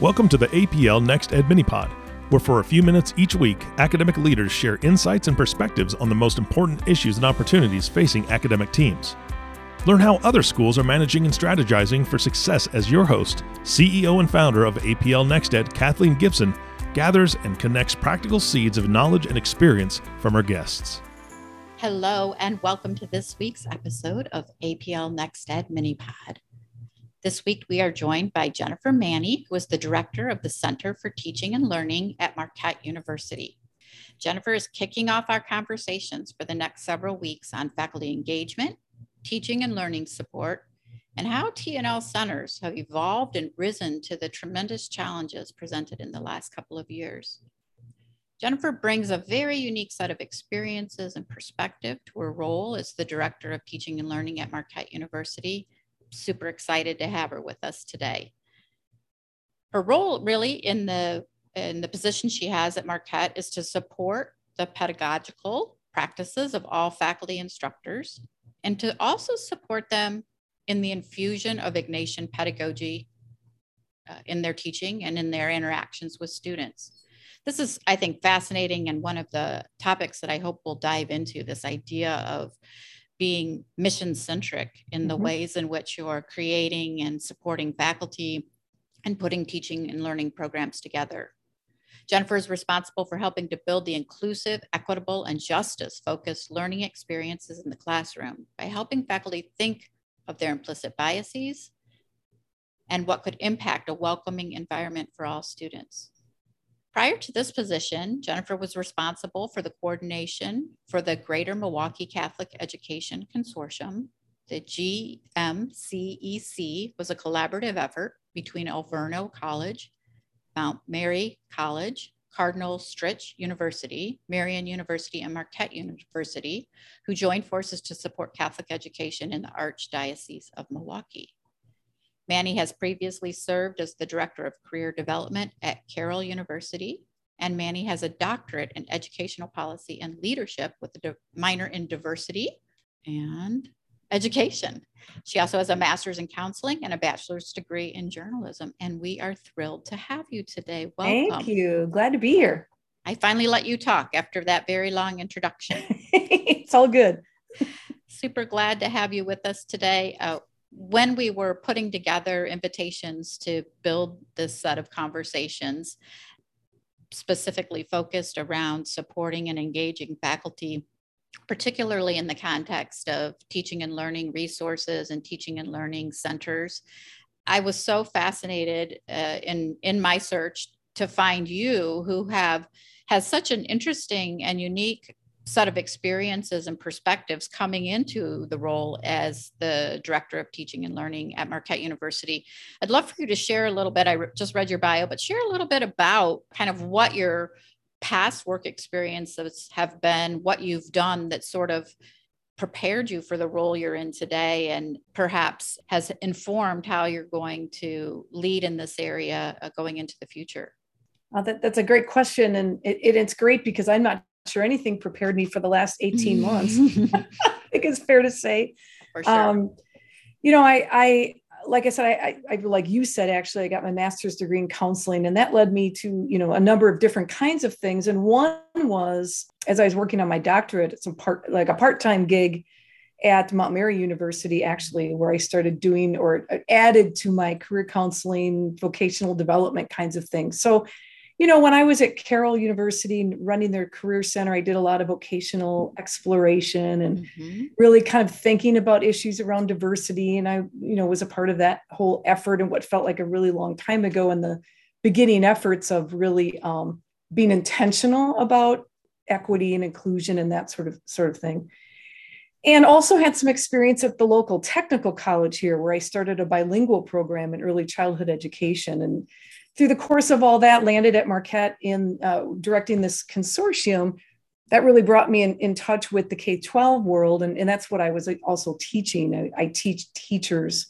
Welcome to the APL Next Ed Minipod, where for a few minutes each week, academic leaders share insights and perspectives on the most important issues and opportunities facing academic teams. Learn how other schools are managing and strategizing for success as your host, CEO and founder of APL Next Ed, Kathleen Gibson, gathers and connects practical seeds of knowledge and experience from her guests. Hello, and welcome to this week's episode of APL Next Ed Minipod. This week, we are joined by Jennifer Maney, who is the director of the Center for Teaching and Learning at Marquette University. Jennifer is kicking off our conversations for the next several weeks on faculty engagement, teaching and learning support, and how T&L centers have evolved and risen to the tremendous challenges presented in the last couple of years. Jennifer brings a very unique set of experiences and perspective to her role as the Director of Teaching and Learning at Marquette University super excited to have her with us today. Her role really in the in the position she has at Marquette is to support the pedagogical practices of all faculty instructors and to also support them in the infusion of Ignatian pedagogy uh, in their teaching and in their interactions with students. This is, I think, fascinating and one of the topics that I hope we'll dive into this idea of being mission centric in the mm-hmm. ways in which you're creating and supporting faculty and putting teaching and learning programs together. Jennifer is responsible for helping to build the inclusive, equitable, and justice focused learning experiences in the classroom by helping faculty think of their implicit biases and what could impact a welcoming environment for all students. Prior to this position, Jennifer was responsible for the coordination for the Greater Milwaukee Catholic Education Consortium. The GMCEC was a collaborative effort between Alverno College, Mount Mary College, Cardinal Stritch University, Marian University, and Marquette University, who joined forces to support Catholic education in the Archdiocese of Milwaukee. Maney has previously served as the Director of Career Development at Carroll University, and Maney has a doctorate in educational policy and leadership with a minor in diversity and education. She also has a master's in counseling and a bachelor's degree in journalism. And we are thrilled to have you today. Welcome. Thank you. Glad to be here. I finally let you talk after that very long introduction. it's all good. Super glad to have you with us today. Uh, when we were putting together invitations to build this set of conversations, specifically focused around supporting and engaging faculty, particularly in the context of teaching and learning resources and teaching and learning centers, I was so fascinated uh, in in my search to find you who have has such an interesting and unique set of experiences and perspectives coming into the role as the director of teaching and learning at Marquette University. I'd love for you to share a little bit. I just read your bio, but share a little bit about kind of what your past work experiences have been, what you've done that sort of prepared you for the role you're in today and perhaps has informed how you're going to lead in this area uh, going into the future. Uh, that, that's a great question. And it, it, it's great because I'm not sure anything prepared me for the last 18 months. I think it's fair to say. For sure. Um, you know, I, I, like I said, I, I, like you said, actually, I got my master's degree in counseling, and that led me to, you know, a number of different kinds of things. And one was, as I was working on my doctorate, some part, like a part-time gig at Mount Mary University, actually, where I started doing or added to my career counseling, vocational development kinds of things. So you know, when I was at Carroll University running their career center, I did a lot of vocational exploration and mm-hmm. really kind of thinking about issues around diversity. And I, you know, was a part of that whole effort and what felt like a really long time ago in the beginning efforts of really um, being intentional about equity and inclusion and that sort of sort of thing. And also had some experience at the local technical college here, where I started a bilingual program in early childhood education and through the course of all that, landed at Marquette in uh, directing this consortium. That really brought me in, in touch with the K 12 world. And, and that's what I was also teaching. I, I teach teachers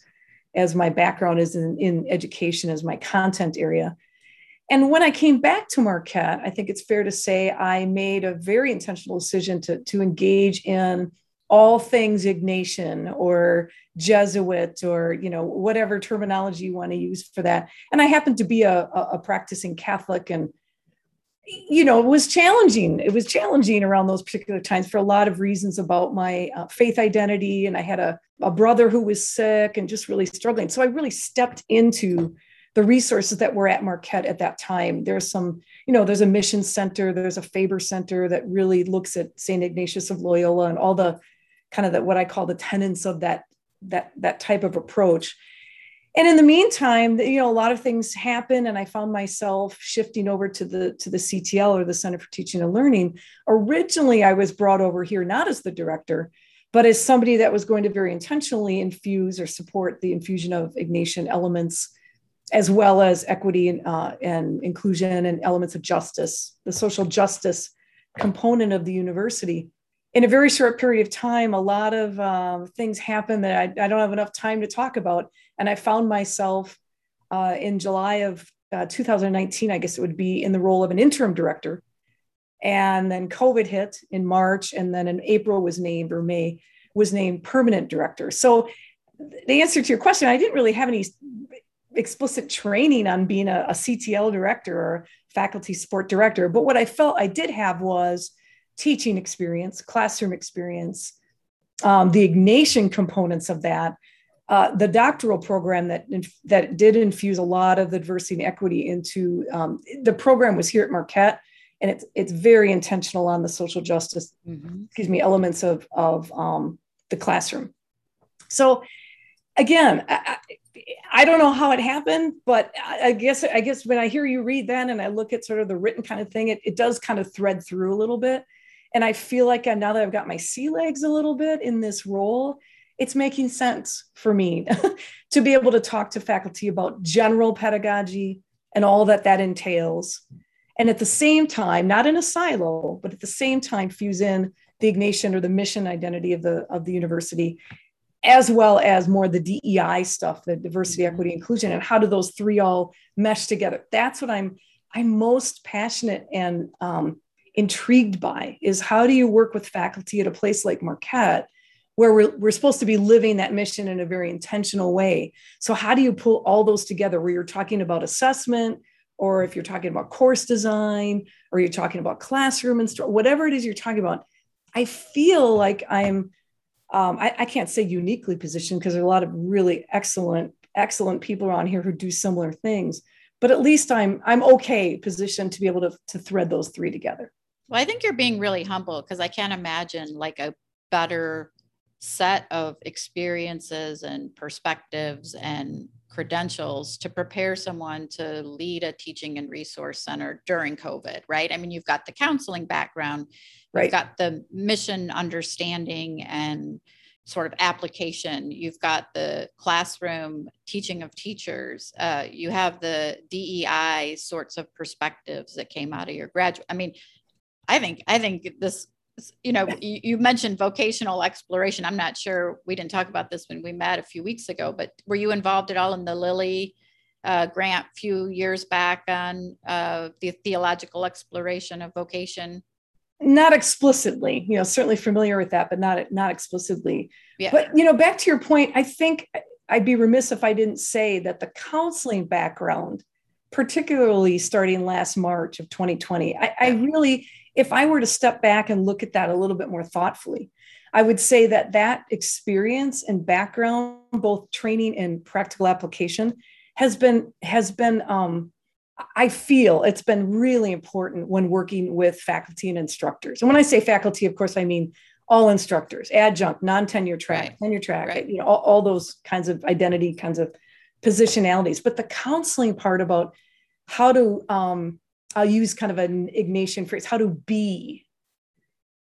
as my background is in, in education, as my content area. And when I came back to Marquette, I think it's fair to say I made a very intentional decision to, to engage in all things Ignatian or Jesuit or you know whatever terminology you want to use for that. And I happen to be a, a practicing Catholic, and you know it was challenging. It was challenging around those particular times for a lot of reasons about my uh, faith identity, and I had a a brother who was sick and just really struggling. So I really stepped into the resources that were at Marquette at that time. There's some, you know, there's a mission center, there's a Faber Center that really looks at St. Ignatius of Loyola and all the kind of the, what I call the tenets of that that that type of approach. And in the meantime you know a lot of things happen and i found myself shifting over to the to the ctl or the center for teaching and learning. Originally i was brought over here not as the director but as somebody that was going to very intentionally infuse or support the infusion of ignatian elements as well as equity and, uh, and inclusion and elements of justice the social justice component of the university in a very short period of time, a lot of um, things happened that I, I, don't have enough time to talk about. And I found myself uh, in July of uh, 2019, I guess it would be in the role of an interim director. And then COVID hit in March, and then in April was named, or May was named permanent director. So, the answer to your question, I didn't really have any explicit training on being a, a CTL director or faculty support director. But what I felt I did have was teaching experience, classroom experience, um, the Ignatian components of that, uh, the doctoral program that that did infuse a lot of the diversity and equity into um, the program was here at Marquette, and it's it's very intentional on the social justice, mm-hmm. excuse me, elements of of um, the classroom. So, again, I, I, don't know how it happened, but I guess I guess when I hear you read that and I look at sort of the written kind of thing, it, it does kind of thread through a little bit. And I feel like now that I've got my sea legs a little bit in this role, it's making sense for me to be able to talk to faculty about general pedagogy and all that that entails. And at the same time, not in a silo, but at the same time, fuse in the Ignatian or the mission identity of the, of the university, as well as more the DEI stuff, the diversity, mm-hmm. equity, inclusion, and how do those three all mesh together? That's what I'm I'm most passionate and um, intrigued by is how do you work with faculty at a place like Marquette where we're, we're supposed to be living that mission in a very intentional way. So how do you pull all those together where you're talking about assessment or if you're talking about course design or you're talking about classroom and whatever it is you're talking about, I feel like I'm um, I, I, can't say uniquely positioned because there are a lot of really excellent, excellent people around here who do similar things. But at least I'm I'm okay positioned to be able to, to thread those three together. Well, I think you're being really humble because I can't imagine like a better set of experiences and perspectives and credentials to prepare someone to lead a teaching and resource center during COVID, right? I mean, you've got the counseling background, right. you've got the mission understanding and sort of application. You've got the classroom teaching of teachers. Uh, you have the DEI sorts of perspectives that came out of your graduate. I mean, I think I think this you know you, you, mentioned vocational exploration. I'm not sure we didn't talk about this when we met a few weeks ago but were you involved at all in the lilly uh, grant a few years back on uh, the theological exploration of vocation? Not explicitly you know certainly familiar with that but not not explicitly. Yeah. but you know back to your point i think i'd be remiss if i didn't say that the counseling background particularly starting last march of 2020 I, I really if I were to step back and look at that a little bit more thoughtfully, I would say that that experience and background, both training and practical application, has been has been um, I feel it's been really important when working with faculty and instructors. And when I say faculty, of course, I mean all instructors, adjunct, non-tenure track, right. tenure track, right. you know, all, all those kinds of identity kinds of positionalities. But the counseling part about how to um, I'll use kind of an Ignatian phrase, how to be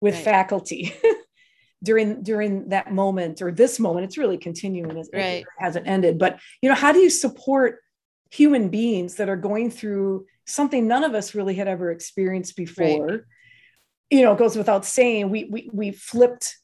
with right. faculty during during that moment or this moment. It's really continuing, it, right. it hasn't ended. But you know, how do you support human beings that are going through something none of us really had ever experienced before? Right. You know, it goes without saying, we we we flipped,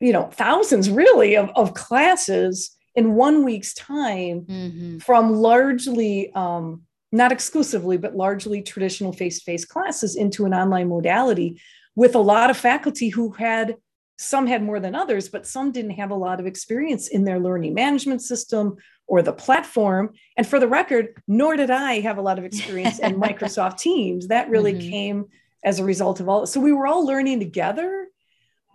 you know, thousands really of, of classes in one week's time mm-hmm. from largely um, not exclusively, but largely traditional face to face classes into an online modality with a lot of faculty who had some had more than others, but some didn't have a lot of experience in their learning management system or the platform. And for the record, nor did I have a lot of experience in Microsoft Teams. That really mm-hmm. came as a result of all. So we were all learning together,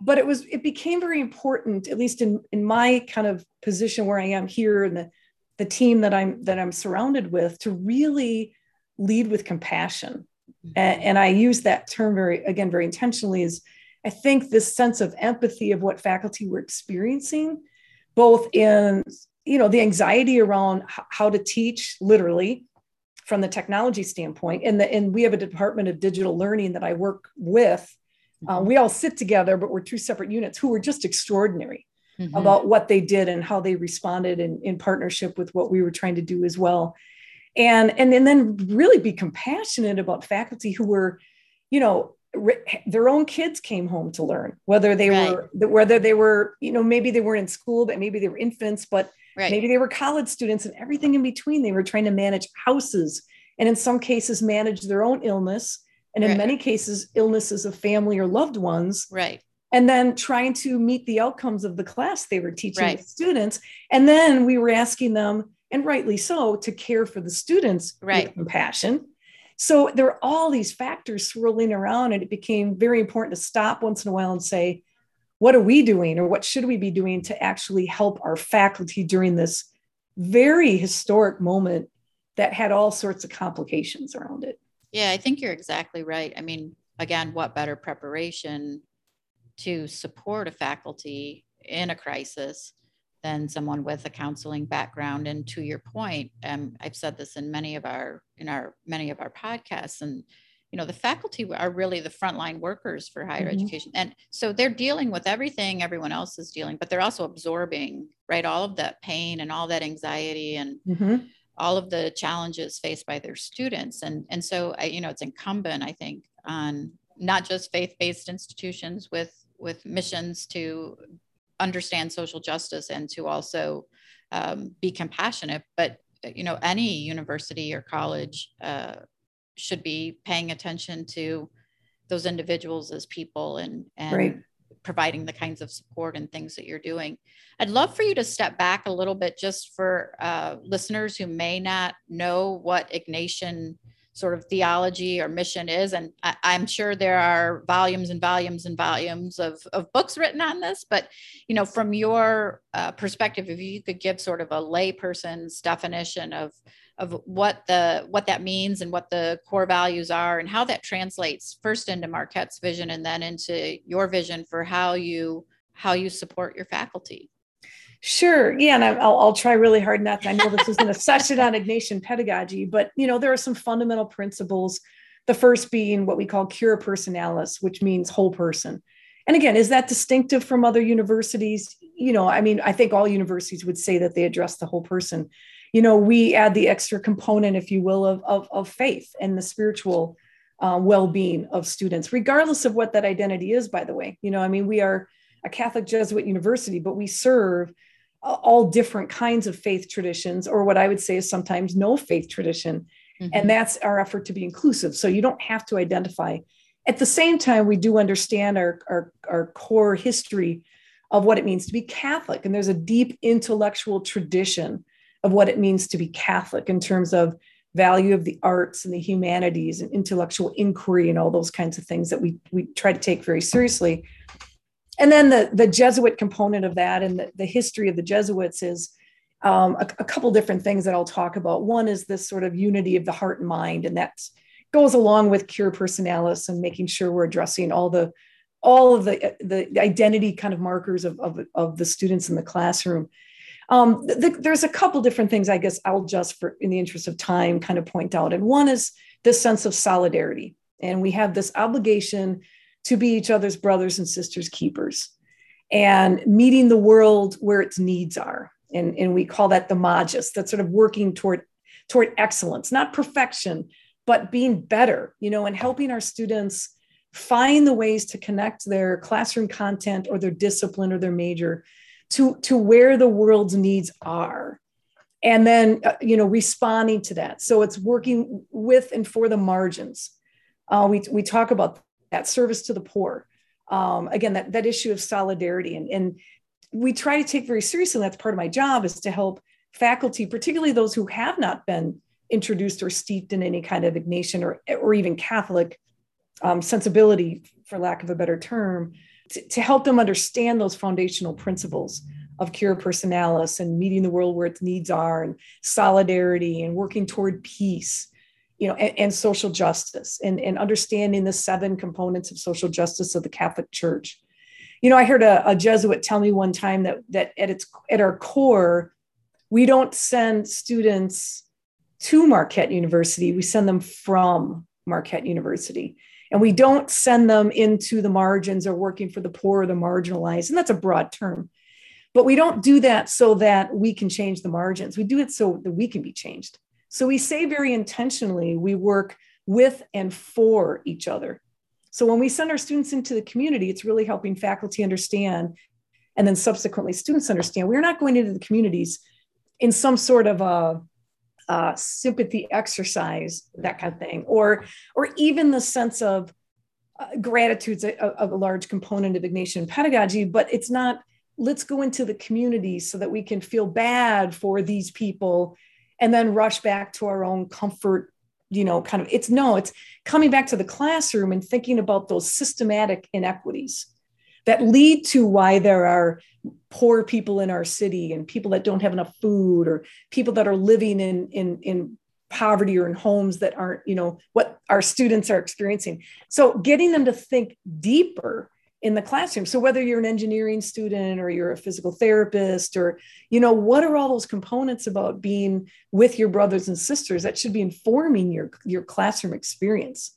but it was it became very important, at least in in my kind of position where I am here and the the team that I'm that I'm surrounded with, to really lead with compassion. Mm-hmm. And, and I use that term very again very intentionally. Is I think this sense of empathy of what faculty were experiencing, both in you know the anxiety around how to teach literally from the technology standpoint and the and we have a department of digital learning that i work with uh, we all sit together but we're two separate units who were just extraordinary mm-hmm. about what they did and how they responded in, in partnership with what we were trying to do as well and and, and then really be compassionate about faculty who were you know their own kids came home to learn whether they right. were whether they were you know maybe they weren't in school but maybe they were infants but right. maybe they were college students and everything in between they were trying to manage houses and in some cases manage their own illness and in right. many cases illnesses of family or loved ones right and then trying to meet the outcomes of the class they were teaching right. the students and then we were asking them and rightly so to care for the students right. with compassion so there are all these factors swirling around, and it became very important to stop once in a while and say, what are we doing or what should we be doing to actually help our faculty during this very historic moment that had all sorts of complications around it? Yeah, I think you're exactly right. I mean, again, what better preparation to support a faculty in a crisis than someone with a counseling background. And to your point, um, I've said this in many of our in our many of our podcasts, and you know the faculty are really the frontline workers for higher mm-hmm. education, and so they're dealing with everything everyone else is dealing, but they're also absorbing right all of that pain and all that anxiety and. Mm-hmm. all of the challenges faced by their students and and so I, you know it's incumbent i think on not just faith-based institutions with with missions to understand social justice and to also um, be compassionate. But you know, any university or college uh, should be paying attention to those individuals as people and and right. providing the kinds of support and things that you're doing. I'd love for you to step back a little bit, just for uh, listeners who may not know what Ignatian sort of theology or mission is. And I, am sure there are volumes and volumes and volumes of, of books written on this, but you know, from your uh, perspective, if you could give sort of a layperson's definition of of what the what that means and what the core values are and how that translates first into Marquette's vision and then into your vision for how you how you support your faculty. Sure. Yeah, and I'll, I'll try really hard not to. I know this isn't a session on Ignatian pedagogy, but you know there are some fundamental principles. The first being what we call cura personalis, which means whole person. And again, is that distinctive from other universities? You know, I mean, I think all universities would say that they address the whole person. You know, we add the extra component, if you will, of of, of faith and the spiritual uh, well-being of students, regardless of what that identity is. By the way, you know, I mean, we are a Catholic Jesuit university, but we serve all different kinds of faith traditions, or what I would say is sometimes no faith tradition. Mm-hmm. And that's our effort to be inclusive. So you don't have to identify. At the same time, we do understand our, our, our core history of what it means to be Catholic. And there's a deep intellectual tradition of what it means to be Catholic in terms of value of the arts and the humanities and intellectual inquiry and all those kinds of things that we, we try to take very seriously and then the the Jesuit component of that and the, the history of the Jesuits is um, a, a, couple different things that I'll talk about. One is this sort of unity of the heart and mind, and that goes along with cura personalis and making sure we're addressing all the all of the the identity kind of markers of of, of the students in the classroom. Um, the, there's a couple different things I guess I'll just for in the interest of time kind of point out, and one is this sense of solidarity, and we have this obligation to be each other's brothers and sisters keepers and meeting the world where its needs are. And, and we call that the magis—that sort of working toward toward excellence not perfection but being better you know and helping our students find the ways to connect their classroom content or their discipline or their major to to where the world's needs are. And then uh, you know responding to that. So it's working with and for the margins. Uh, we, we talk about that service to the poor. Um, again that, that issue of solidarity. And, and we try to take very seriously that's part of my job is to help faculty particularly those who have not been introduced or steeped in any kind of ignatian or, or even catholic um, sensibility for lack of a better term to, to help them understand those foundational principles of cura personalis and meeting the world where its needs are and solidarity and working toward peace you know and, and, social justice and, and understanding the seven components of social justice of the catholic church. You know i heard a, a jesuit tell me one time that that at its at our core we don't send students to marquette university. We send them from marquette university. And we don't send them into the margins or working for the poor or the marginalized. And that's a broad term. But we don't do that so that we can change the margins. We do it so that we can be changed. So we say very intentionally, we work with and for each other. So when we send our students into the community, it's really helping faculty understand and then subsequently students understand we're not going into the communities in some sort of a, a sympathy exercise, that kind of thing, or or even the sense of uh, gratitude's a, a, a large component of Ignatian pedagogy, but it's not let's go into the community so that we can feel bad for these people and then rush back to our own comfort you know kind of it's no it's coming back to the classroom and thinking about those systematic inequities that lead to why there are poor people in our city and people that don't have enough food or people that are living in in in poverty or in homes that aren't you know what our students are experiencing. So getting them to think deeper in the classroom. So whether you're an engineering student or you're a physical therapist or you know what are all those components about being with your brothers and sisters that should be informing your your classroom experience?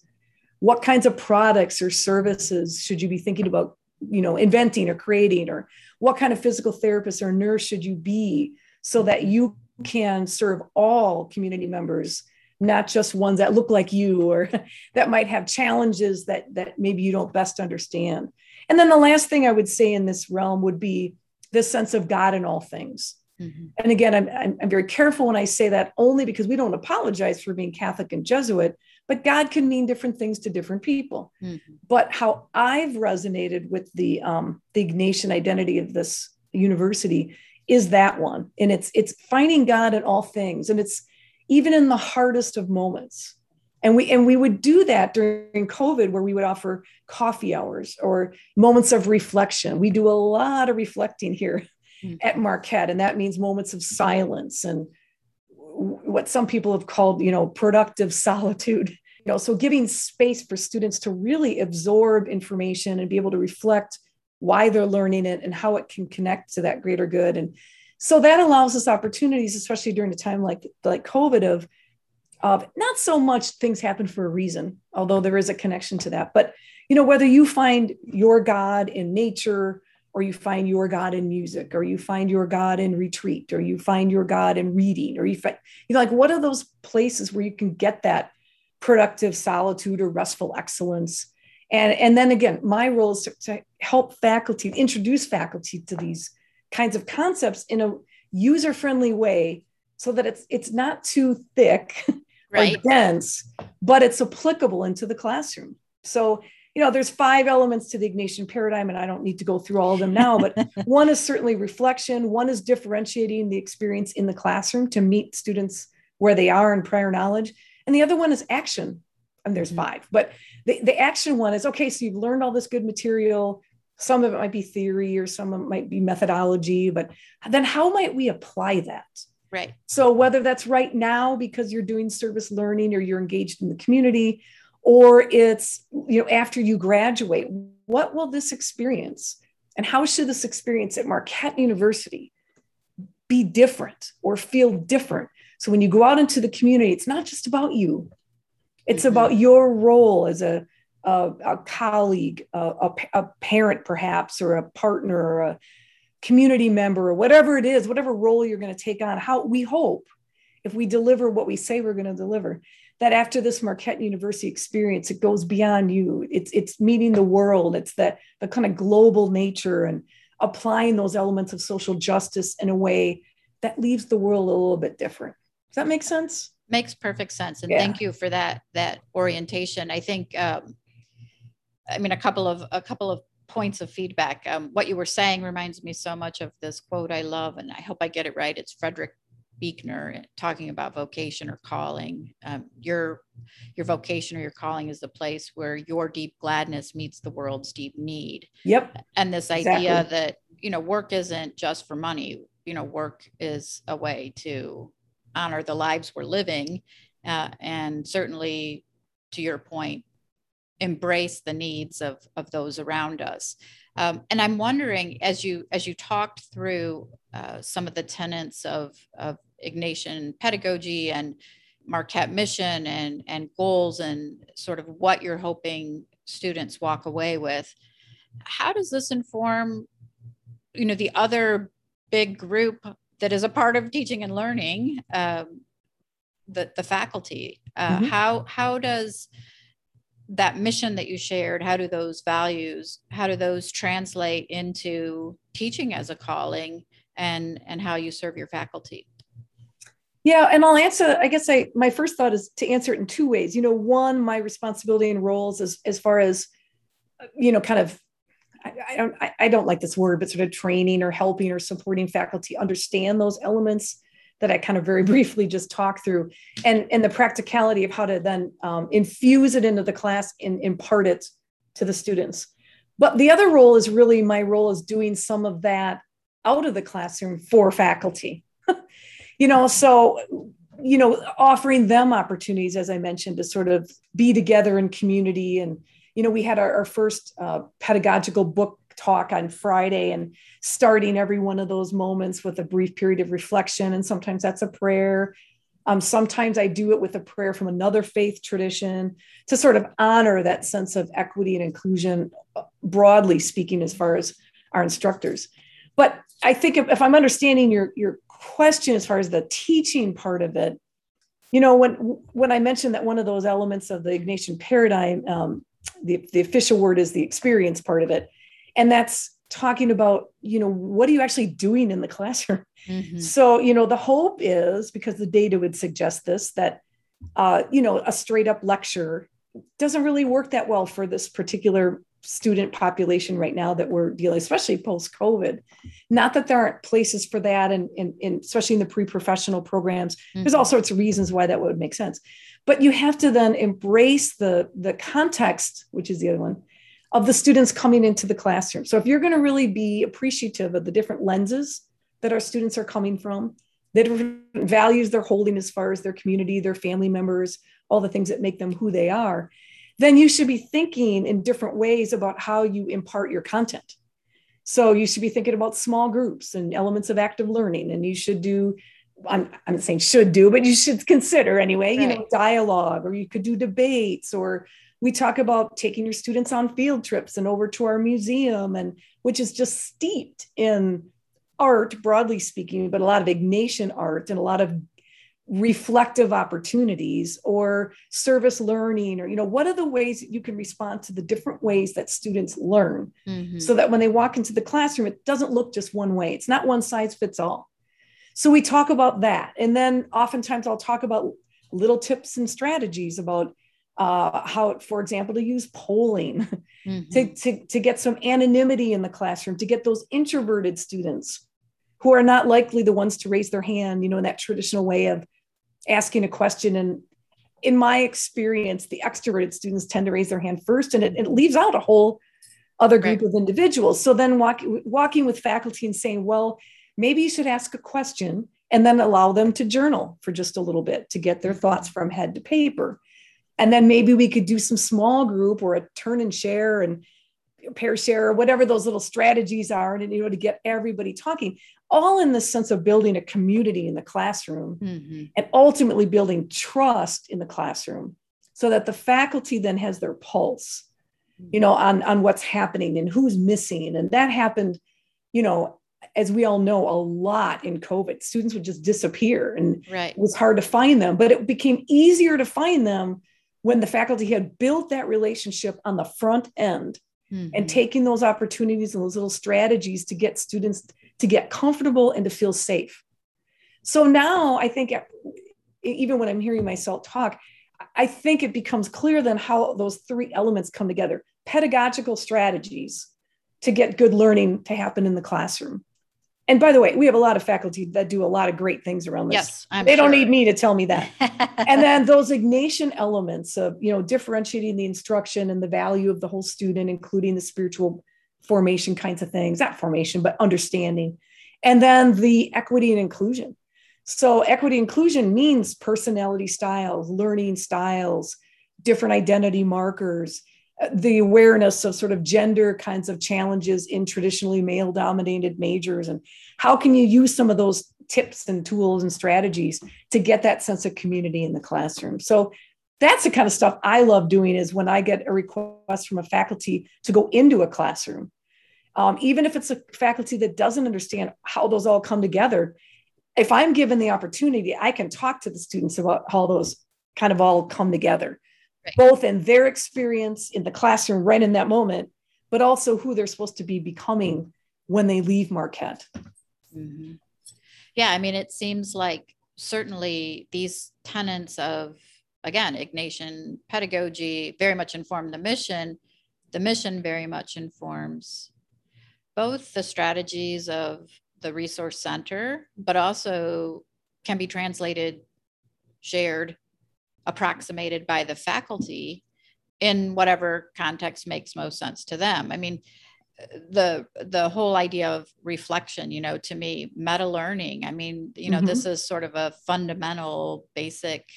What kinds of products or services should you be thinking about you know inventing or creating? Or what kind of physical therapist or nurse should you be so that you can serve all community members not just ones that look like you or that might have challenges that that maybe you don't best understand and then the last thing I would say in this realm would be this sense of God in all things. Mm-hmm. And again, I'm, I'm, I'm, very careful when I say that only because we don't apologize for being Catholic and Jesuit, but God can mean different things to different people. Mm-hmm. But how I've resonated with the, um, the Ignatian identity of this university is that one. And it's, it's finding God in all things. And it's even in the hardest of moments and we and we would do that during covid where we would offer coffee hours or moments of reflection. We do a lot of reflecting here mm-hmm. at marquette and that means moments of silence and what some people have called you know productive solitude. You know so giving space for students to really absorb information and be able to reflect why they're learning it and how it can connect to that greater good. And so that allows us opportunities especially during a time like like covid of of not so much things happen for a reason, although there is a connection to that. But you know, whether you find your God in nature, or you find your God in music, or you find your God in retreat, or you find your God in reading, or you find you know, like what are those places where you can get that productive solitude or restful excellence? And, and then again, my role is to, to help faculty, introduce faculty to these kinds of concepts in a user-friendly way so that it's it's not too thick right. or dense, but it's applicable into the classroom. So, you know, there's five elements to the Ignatian paradigm, and I don't need to go through all of them now, but one is certainly reflection, one is differentiating the experience in the classroom to meet students where they are in prior knowledge. And the other one is action. And there's mm-hmm. five, but the, the action one is okay, so you've learned all this good material. Some of it might be theory or some of it might be methodology, but then how might we apply that? Right. So whether that's right now because you're doing service learning or you're engaged in the community, or it's you know after you graduate, what will this experience and how should this experience at Marquette University be different or feel different? So when you go out into the community, it's not just about you. It's mm-hmm. about your role as a a, a colleague, a, a, a, parent, perhaps, or a partner, or a community member or whatever it is, whatever role you're going to take on, how we hope if we deliver what we say we're going to deliver, that after this Marquette University experience, it goes beyond you. It's it's meeting the world. It's that the kind of global nature and applying those elements of social justice in a way that leaves the world a little bit different. Does that make sense? Makes perfect sense. And yeah. thank you for that that orientation. I think um, I mean a couple of a couple of points of feedback. Um, what you were saying reminds me so much of this quote I love, and I hope I get it right. It's Frederick Buechner talking about vocation or calling. Um, your your vocation or your calling is the place where your deep gladness meets the world's deep need. Yep. And this exactly. idea that you know work isn't just for money. You know, work is a way to honor the lives we're living, uh, and certainly, to your point, embrace the needs of of those around us. Um, and I'm wondering, as you as you talked through uh, some of the tenets of of Ignatian pedagogy and Marquette mission and and goals and sort of what you're hoping students walk away with, how does this inform, you know, the other big group that is a part of teaching and learning, um, the the faculty? Uh, mm-hmm. How how does that mission that you shared how do those values how do those translate into teaching as a calling and and how you serve your faculty? Yeah and i'll answer i guess i my first thought is to answer it in two ways. You know one my responsibility and roles as as far as you know kind of I, don't I don't like this word but sort of training or helping or supporting faculty understand those elements that I kind of very briefly just talked through, and and the practicality of how to then um, infuse it into the class and impart it to the students. But the other role is really my role is doing some of that out of the classroom for faculty. you know, so you know, offering them opportunities, as I mentioned, to sort of be together in community. And you know, we had our, our first uh, pedagogical book talk on Friday and starting every one of those moments with a brief period of reflection. And sometimes that's a prayer. Um, sometimes I do it with a prayer from another faith tradition to sort of honor that sense of equity and inclusion, broadly speaking, as far as our instructors. But I think if, if I'm understanding your, your question as far as the teaching part of it, you know, when when I mentioned that one of those elements of the Ignatian paradigm, um, the, the official word is the experience part of it and that's talking about you know what are you actually doing in the classroom mm-hmm. so you know the hope is because the data would suggest this that uh, you know a straight up lecture doesn't really work that well for this particular student population right now that we're dealing especially post covid not that there aren't places for that and, and, and especially in the pre-professional programs mm-hmm. there's all sorts of reasons why that would make sense but you have to then embrace the the context which is the other one of the students coming into the classroom. So if you're going to really be appreciative of the different lenses that our students are coming from, the different values they're holding as far as their community, their family members, all the things that make them who they are, then you should be thinking in different ways about how you impart your content. So you should be thinking about small groups and elements of active learning, and you should do I'm, I'm not saying should do, but you should consider anyway, right. you know, dialogue, or you could do debates or we talk about taking your students on field trips and over to our museum and which is just steeped in art broadly speaking but a lot of ignatian art and a lot of reflective opportunities or service learning or you know what are the ways that you can respond to the different ways that students learn mm-hmm. so that when they walk into the classroom it doesn't look just one way it's not one size fits all so we talk about that and then oftentimes i'll talk about little tips and strategies about uh, how, for example, to use polling mm-hmm. to, to, to get some anonymity in the classroom, to get those introverted students who are not likely the ones to raise their hand, you know, in that traditional way of asking a question. And in my experience, the extroverted students tend to raise their hand first, and it, it leaves out a whole other group right. of individuals. So then walk, walking with faculty and saying, well, maybe you should ask a question and then allow them to journal for just a little bit to get their mm-hmm. thoughts from head to paper and then maybe we could do some small group or a turn and share and pair share or whatever those little strategies are and you know to get everybody talking all in the sense of building a community in the classroom mm-hmm. and ultimately building trust in the classroom so that the faculty then has their pulse you know on on what's happening and who's missing and that happened you know as we all know a lot in covid students would just disappear and right. it was hard to find them but it became easier to find them when the faculty had built that relationship on the front end mm-hmm. and taking those opportunities and those little strategies to get students to get comfortable and to feel safe. So now I think even when I'm hearing myself talk, I think it becomes clear then how those three elements come together pedagogical strategies to get good learning to happen in the classroom. And by the way, we have a lot of faculty that do a lot of great things around this. Yes, I'm they sure. don't need me to tell me that. and then those Ignatian elements of, you know, differentiating the instruction and the value of the whole student, including the spiritual formation kinds of things, not formation, but understanding. And then the equity and inclusion. So equity inclusion means personality styles, learning styles, different identity markers, the awareness of sort of gender kinds of challenges in traditionally male dominated majors and how can you use some of those tips and tools and strategies to get that sense of community in the classroom? So that's the kind of stuff i love doing is when i get a request from a faculty to go into a classroom. Um, even if it's a faculty that doesn't understand how those all come together if i'm given the opportunity i can talk to the students about how those kind of all come together right. both in their experience in the classroom right in that moment, but also who they're supposed to be becoming when they leave Marquette. Mm-hmm. Yeah, I mean, it seems like certainly these tenets of, again, Ignatian pedagogy very much inform the mission. The mission very much informs both the strategies of the resource center, but also can be translated, shared approximated by the faculty in whatever context makes most sense to them. I mean, the the whole idea of reflection, you know, to me, meta learning. I mean, you know, mm-hmm. this is sort of a fundamental, basic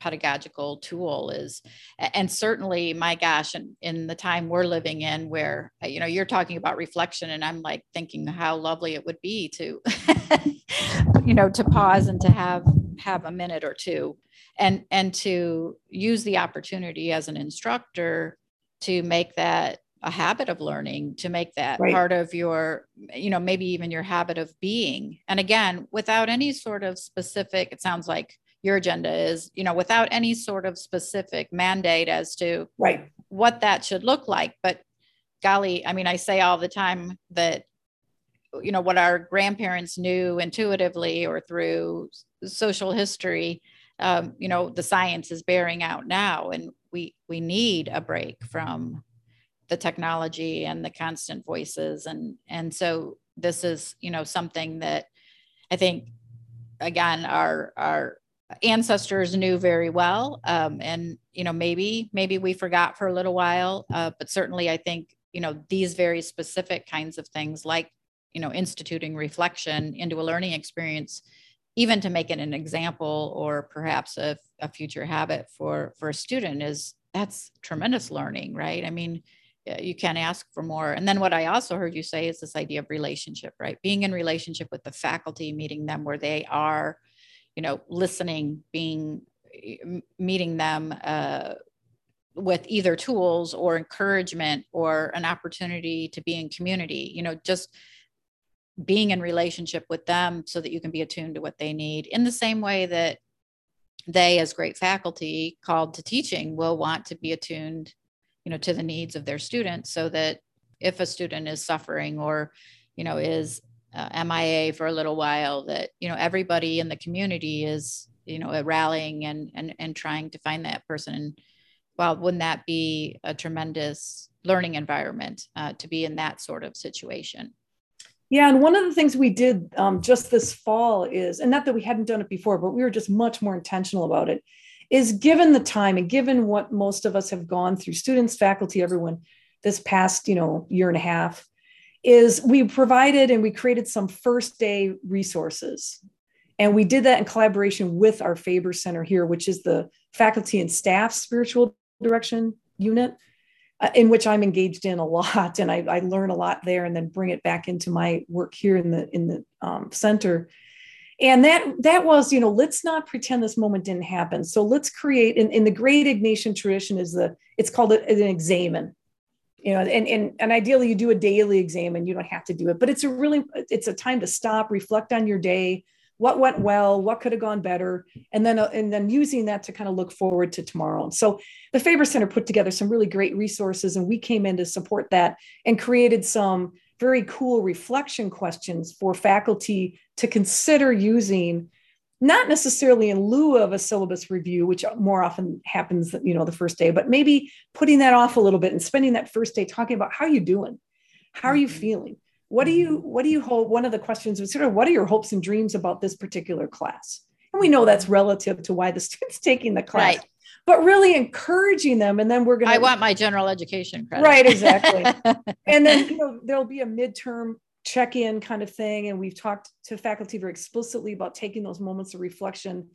pedagogical tool is and certainly my gosh and in, in the time we're living in where uh, you know you're talking about reflection and i'm like thinking how lovely it would be to you know to pause and to have have a minute or two and and to use the opportunity as an instructor to make that a habit of learning to make that right. part of your you know maybe even your habit of being and again without any sort of specific it sounds like your agenda is you know without any sort of specific mandate as to right. what that should look like. But golly i mean i say all the time that you know what our grandparents knew intuitively or through social history um, you know the science is bearing out now. And we we need a break from the technology and the constant voices. And and so this is you know something that i think again our our ancestors knew very well um, and you know maybe maybe we forgot for a little while uh, but certainly i think you know these very specific kinds of things like you know instituting reflection into a learning experience even to make it an example or perhaps a, a future habit for for a student is that's tremendous learning right? I mean you can't ask for more. And then what i also heard you say is this idea of relationship right? Being in relationship with the faculty meeting them where they are you know listening being meeting them uh, with either tools or encouragement or an opportunity to be in community you know just being in relationship with them so that you can be attuned to what they need in the same way that they as great faculty called to teaching will want to be attuned you know to the needs of their students so that if a student is suffering or you know is uh, mia for a little while that you know everybody in the community is you know rallying and and, and trying to find that person. And well wouldn't that be a tremendous learning environment uh, to be in that sort of situation? Yeah, and one of the things we did um, just this fall is, and not that we hadn't done it before, but we were just much more intentional about it, is given the time and given what most of us have gone through, students, faculty, everyone, this past you know year and a half, is we provided and we created some first day resources, and we did that in collaboration with our Faber Center here, which is the faculty and staff spiritual direction unit uh, in which I'm engaged in a lot, and I, I, learn a lot there, and then bring it back into my work here in the in the um, center. And that that was, you know, let's not pretend this moment didn't happen. So let's create. In, in the great Ignatian tradition, is the it's called an examen. You know, and and and ideally you do a daily examen and You don't have to do it, but it's a really it's a time to stop, reflect on your day, what went well what could have gone better and then uh, and then using that to kind of look forward to tomorrow. So the faber center put together some really great resources and we came in to support that and created some very cool reflection questions for faculty to consider using not necessarily in lieu of a syllabus review which more often happens you know the first day but maybe putting that off a little bit and spending that first day talking about how you doing? How are you mm-hmm. feeling? What do you what do you hope one of the questions was sort of what are your hopes and dreams about this particular class? And we know that's relative to why the student's taking the class right. but really encouraging them and then we're going to i want my general education credit. Right exactly. And then you know there'll be a midterm check-in kind of thing and we've talked to faculty very explicitly about taking those moments of reflection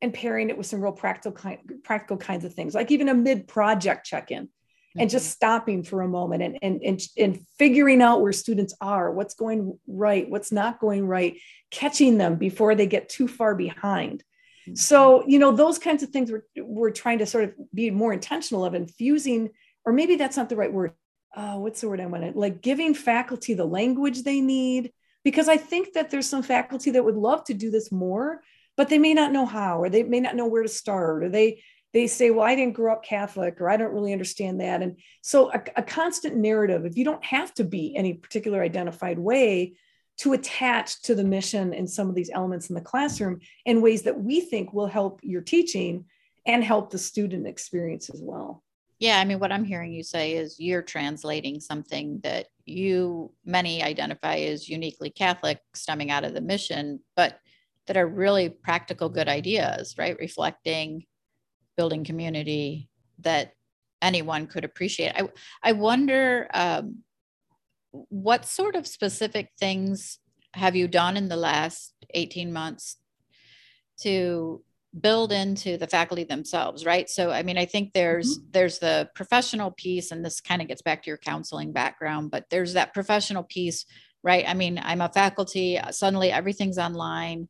and pairing it with some real practical kind, practical kinds of things like even a mid-project check-in and just mm-hmm. stopping for a moment and, and, and, and figuring out where students are, what's going right, what's not going right, catching them before they get too far behind. Mm-hmm. So, you know, those kinds of things we're, we're trying to sort of be more intentional of infusing, or maybe that's not the right word. Oh, what's the word I want to like giving faculty the language they need? Because I think that there's some faculty that would love to do this more, but they may not know how, or they may not know where to start, or they they say, well, I didn't grow up Catholic or I don't really understand that. And so a, a, constant narrative, if you don't have to be any particular identified way to attach to the mission and some of these elements in the classroom in ways that we think will help your teaching and help the student experience as well. Yeah, I mean, what I'm hearing you say is you're translating something that you many identify as uniquely Catholic stemming out of the mission, but that are really practical good ideas, right? Reflecting building community that anyone could appreciate. I, I wonder um, what sort of specific things have you done in the last 18 months to build into the faculty themselves right so i mean i think there's mm-hmm. there's the professional piece and this kind of gets back to your counseling background but there's that professional piece right i mean i'm a faculty suddenly everything's online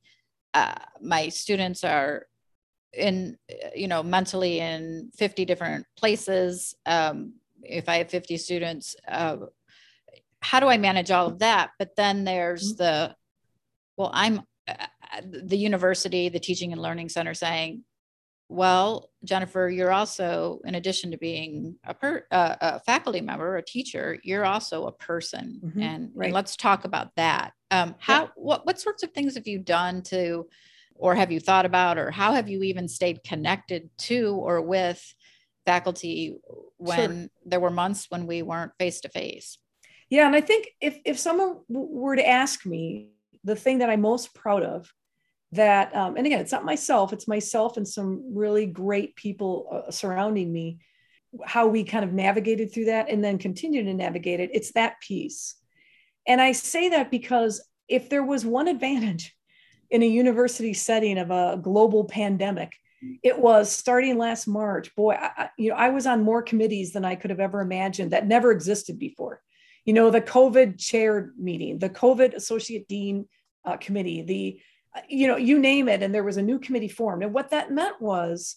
uh, my students are in you know mentally in 50 different places um, if i have 50 students uh, how do i manage all of that but then there's mm-hmm. the well i'm uh, the university the teaching and learning center saying well jennifer you're also in addition to being a, per, uh, a faculty member a teacher you're also a person mm-hmm. and, right. and, let's talk about that um, how yeah. what, what sorts of things have you done to or have you thought about or how have you even stayed connected to or with faculty when sure. there were months when we weren't face to face yeah and i think if if someone were to ask me the thing that i'm most proud of that um, and again it's not myself it's myself and some really great people uh, surrounding me how we kind of navigated through that and then continue to navigate it it's that piece and i say that because if there was one advantage in a university setting of a global pandemic. It was starting last March. Boy, I, you know, I was on more committees than I could have ever imagined that never existed before. You know, the COVID chair meeting, the COVID associate dean uh, committee, the, you know, you name it, and there was a new committee formed. And what that meant was,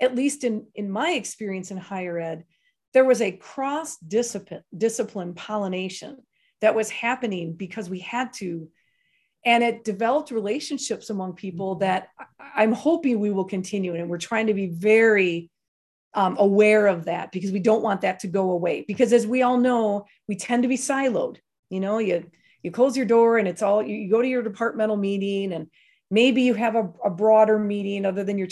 at least in in my experience in higher ed, there was a cross discipline discipline pollination that was happening because we had to and it developed relationships among people mm-hmm. that i'm hoping we will continue and we're trying to be very um, aware of that because we don't want that to go away because as we all know we tend to be siloed you know you you close your door and it's all you, you go to your departmental meeting and maybe you have a, a broader meeting other than your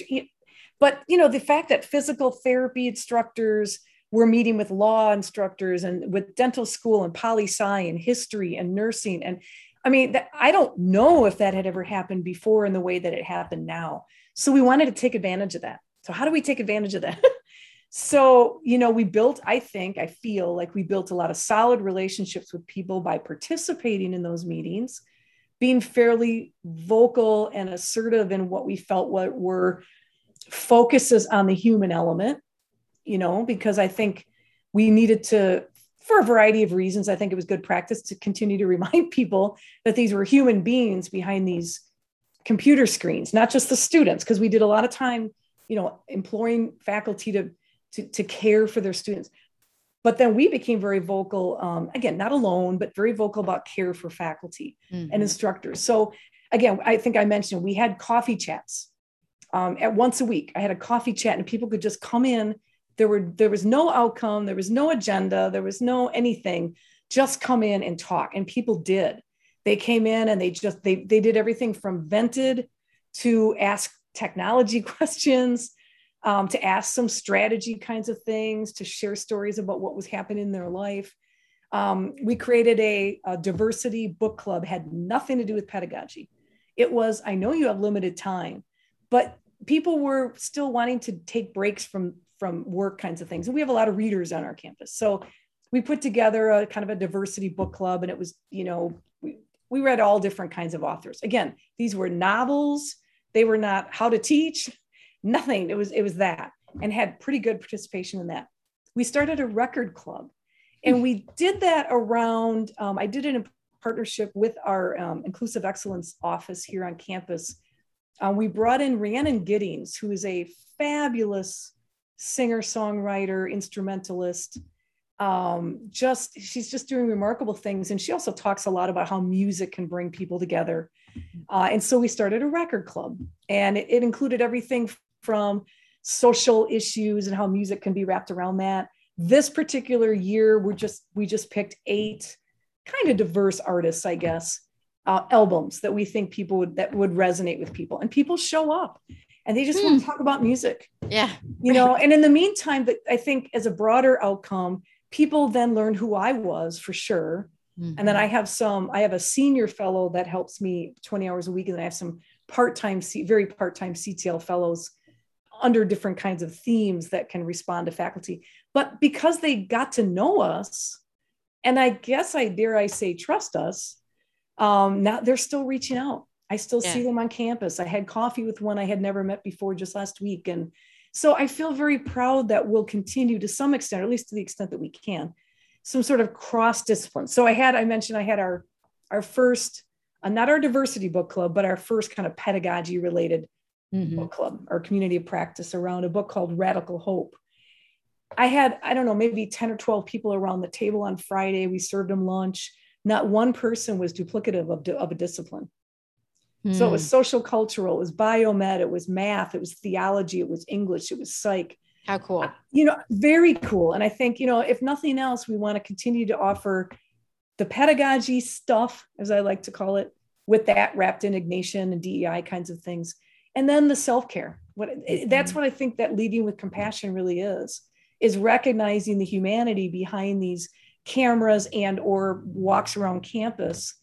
but you know the fact that physical therapy instructors were meeting with law instructors and with dental school and poli sci and history and nursing and I mean, I don't know if that had ever happened before in the way that it happened now. So we wanted to take advantage of that. So how do we take advantage of that? so, you know, we built, I think, I feel like we built a lot of solid relationships with people by participating in those meetings, being fairly vocal and assertive in what we felt what were focuses on the human element, you know, because I think we needed to for a variety of reasons, I think it was good practice to continue to remind people that these were human beings behind these computer screens, not just the students, because we did a lot of time, you know, imploring faculty to, to, to care for their students. But then we became very vocal, um, again, not alone, but very vocal about care for faculty mm-hmm. and instructors. So again, I think I mentioned we had coffee chats um, at once a week. I had a coffee chat and people could just come in there were there was no outcome there was no agenda there was no anything just come in and talk and people did they came in and they just they they did everything from vented to ask technology questions um, to ask some strategy kinds of things to share stories about what was happening in their life Um, we created a, a diversity book club, had nothing to do with pedagogy. It was, I know you have limited time, but people were still wanting to take breaks from from work kinds of things. And we have a lot of readers on our campus. So we put together a kind of a diversity book club and it was, you know, we, we read all different kinds of authors. Again, these were novels. They were not how to teach, nothing. It was, it was that and had pretty good participation in that. We started a record club and we did that around, um, I did it in partnership with our um, inclusive excellence office here on campus. Uh, we brought in Rhiannon Giddens, who is a fabulous singer, songwriter, instrumentalist. Um, just she's just doing remarkable things, and she also talks a lot about how music can bring people together. Uh, and so we started a record club, and it, it included everything from social issues and how music can be wrapped around that. This particular year, we're just we just picked eight kind of diverse artists, I guess, uh, albums that we think people would that would resonate with people, and people show up and they just want to hmm. talk about music. Yeah. You know, and in the meantime, that I think as a broader outcome, people then learn who I was for sure. Mm-hmm. And then I have some, I have a senior fellow that helps me 20 hours a week. And then I have some part-time, very part-time CTL fellows under different kinds of themes that can respond to faculty. But because they got to know us, and I guess I dare I say trust us, um, now they're still reaching out. I still yeah. see them on campus. I had coffee with one I had never met before just last week. And so I feel very proud that we'll continue to some extent, or at least to the extent that we can, some sort of cross discipline. So I had, I mentioned I had our, our first, uh, not our diversity book club, but our first kind of pedagogy related mm-hmm. book club, our community of practice around a book called Radical Hope. I had, I don't know, maybe 10 or 12 people around the table on Friday. We served them lunch. Not one person was duplicative of, of a discipline. So it was hmm. social cultural, it was biomed, it was math, it was theology, it was English, it was psych. How cool. You know, very cool. And I think, you know, if nothing else, we want to continue to offer the pedagogy stuff, as I like to call it, with that wrapped in Ignatian and DEI kinds of things. And then the self-care. What mm-hmm. that's what I think that leading with compassion really is, is recognizing the humanity behind these cameras and or walks around campus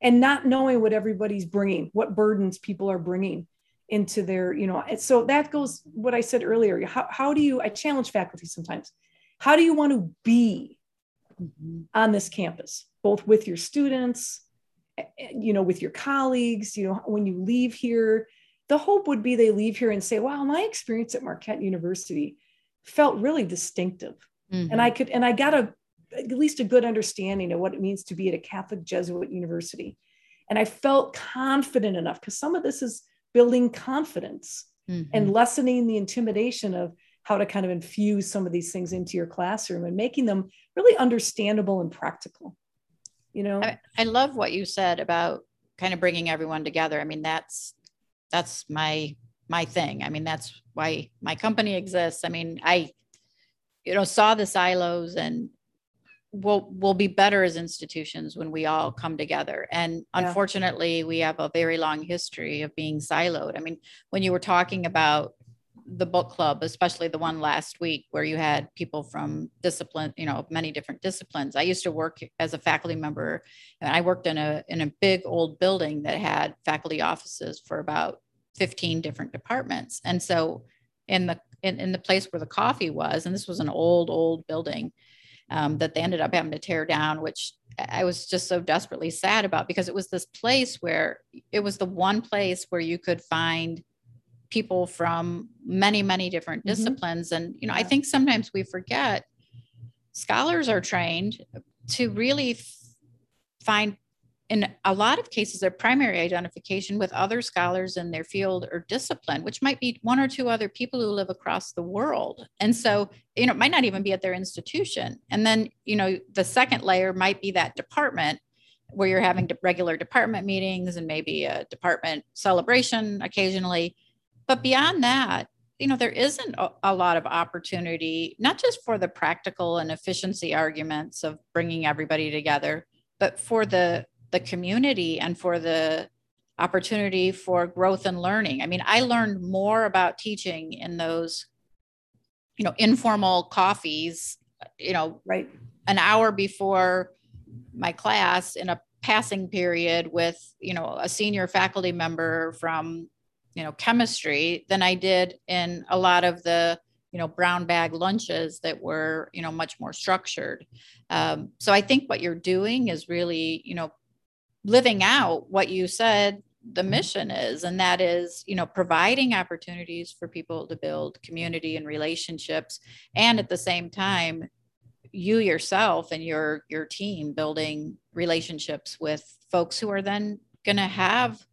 and not knowing what everybody's bringing, what burdens people are bringing into their, you know, so that goes what I said earlier. How, how do you, I challenge faculty sometimes, how do you want to be mm-hmm. on this campus, both with your students, you know, with your colleagues, you know, when you leave here, the hope would be they leave here and say, wow, my experience at Marquette University felt really distinctive. Mm-hmm. And I could, and I got a at least a good understanding of what it means to be at a Catholic Jesuit university. And I felt confident enough because some of this is building confidence mm-hmm. and lessening the intimidation of how to kind of infuse some of these things into your classroom and making them really understandable and practical. You know, I, I love what you said about kind of bringing everyone together. I mean, that's that's my my thing. I mean, that's why my company exists. I mean, I you know saw the silos and we'll we'll be better as institutions when we all come together and yeah. unfortunately we have a very long history of being siloed i mean when you were talking about the book club especially the one last week where you had people from discipline you know many different disciplines i used to work as a faculty member and i worked in a in a big old building that had faculty offices for about 15 different departments and so in the in, in the place where the coffee was and this was an old old building um, that they ended up having to tear down, which I was just so desperately sad about because it was this place where it was the one place where you could find people from many, many different mm-hmm. disciplines. And, you know, yeah. I think sometimes we forget scholars are trained to really f- find in a lot of cases, their primary identification with other scholars in their field or discipline, which might be one or two other people who live across the world. And so, you know, it might not even be at their institution. And then, you know, the second layer might be that department where you're having regular department meetings and maybe a department celebration occasionally. But beyond that, you know, there isn't a, lot of opportunity, not just for the practical and efficiency arguments of bringing everybody together, but for the the community and for the opportunity for growth and learning. I mean, I learned more about teaching in those, you know, informal coffees, you know, right an hour before my class in a passing period with you know a senior faculty member from you know chemistry than i did in a lot of the you know brown bag lunches that were you know much more structured um, so i think what you're doing is really you know living out what you said the mm-hmm. mission is and that is you know providing opportunities for people to build community and relationships and at the same time you yourself and your your team building relationships with folks who are then going to have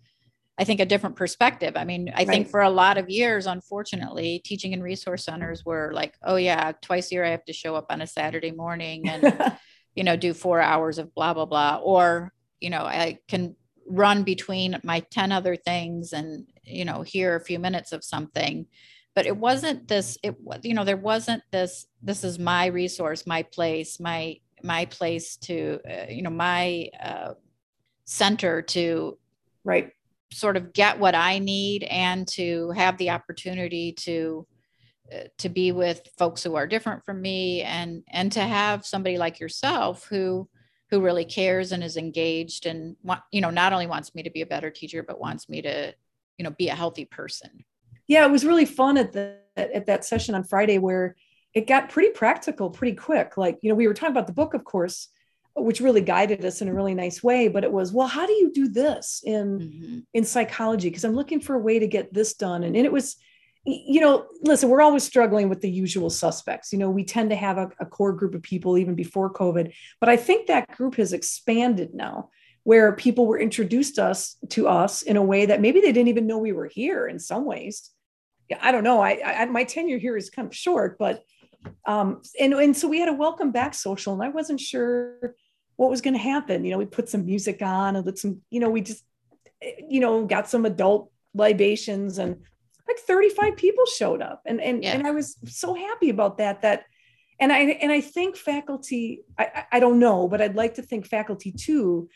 i think a different perspective i mean i right. think for a lot of years unfortunately teaching and resource centers were like oh yeah twice a year i have to show up on a saturday morning and you know do 4 hours of blah blah blah or you know i can run between my 10 other things and you know hear a few minutes of something. But it wasn't this it was you know there wasn't this this is my resource my place my my place to uh, you know my uh, center to right. sort of get what i need and to have the opportunity to uh, to be with folks who are different from me and and to have somebody like yourself who who really cares and is engaged and want, you know not only wants me to be a better teacher but wants me to you know be a healthy person. Yeah it was really fun at the at that session on friday where it got pretty practical pretty quick. Like you know we were talking about the book of course which really guided us in a really nice way but it was well how do you do this in mm-hmm. in psychology? Because i'm looking for a way to get this done. And, and it was you know, listen, we're always struggling with the usual suspects. You know, we tend to have a, a, core group of people even before COVID, but I think that group has expanded now where people were introduced us to us in a way that maybe they didn't even know we were here in some ways. I don't know. I, I my tenure here is kind of short, but um, and, and so we had a welcome back social and I wasn't sure what was going to happen. You know, we put some music on and let some, you know, we just, you know, got some adult libations and like 35 people showed up and and, yeah. and i was so happy about that that and i and i think faculty I, I don't know but i'd like to think faculty too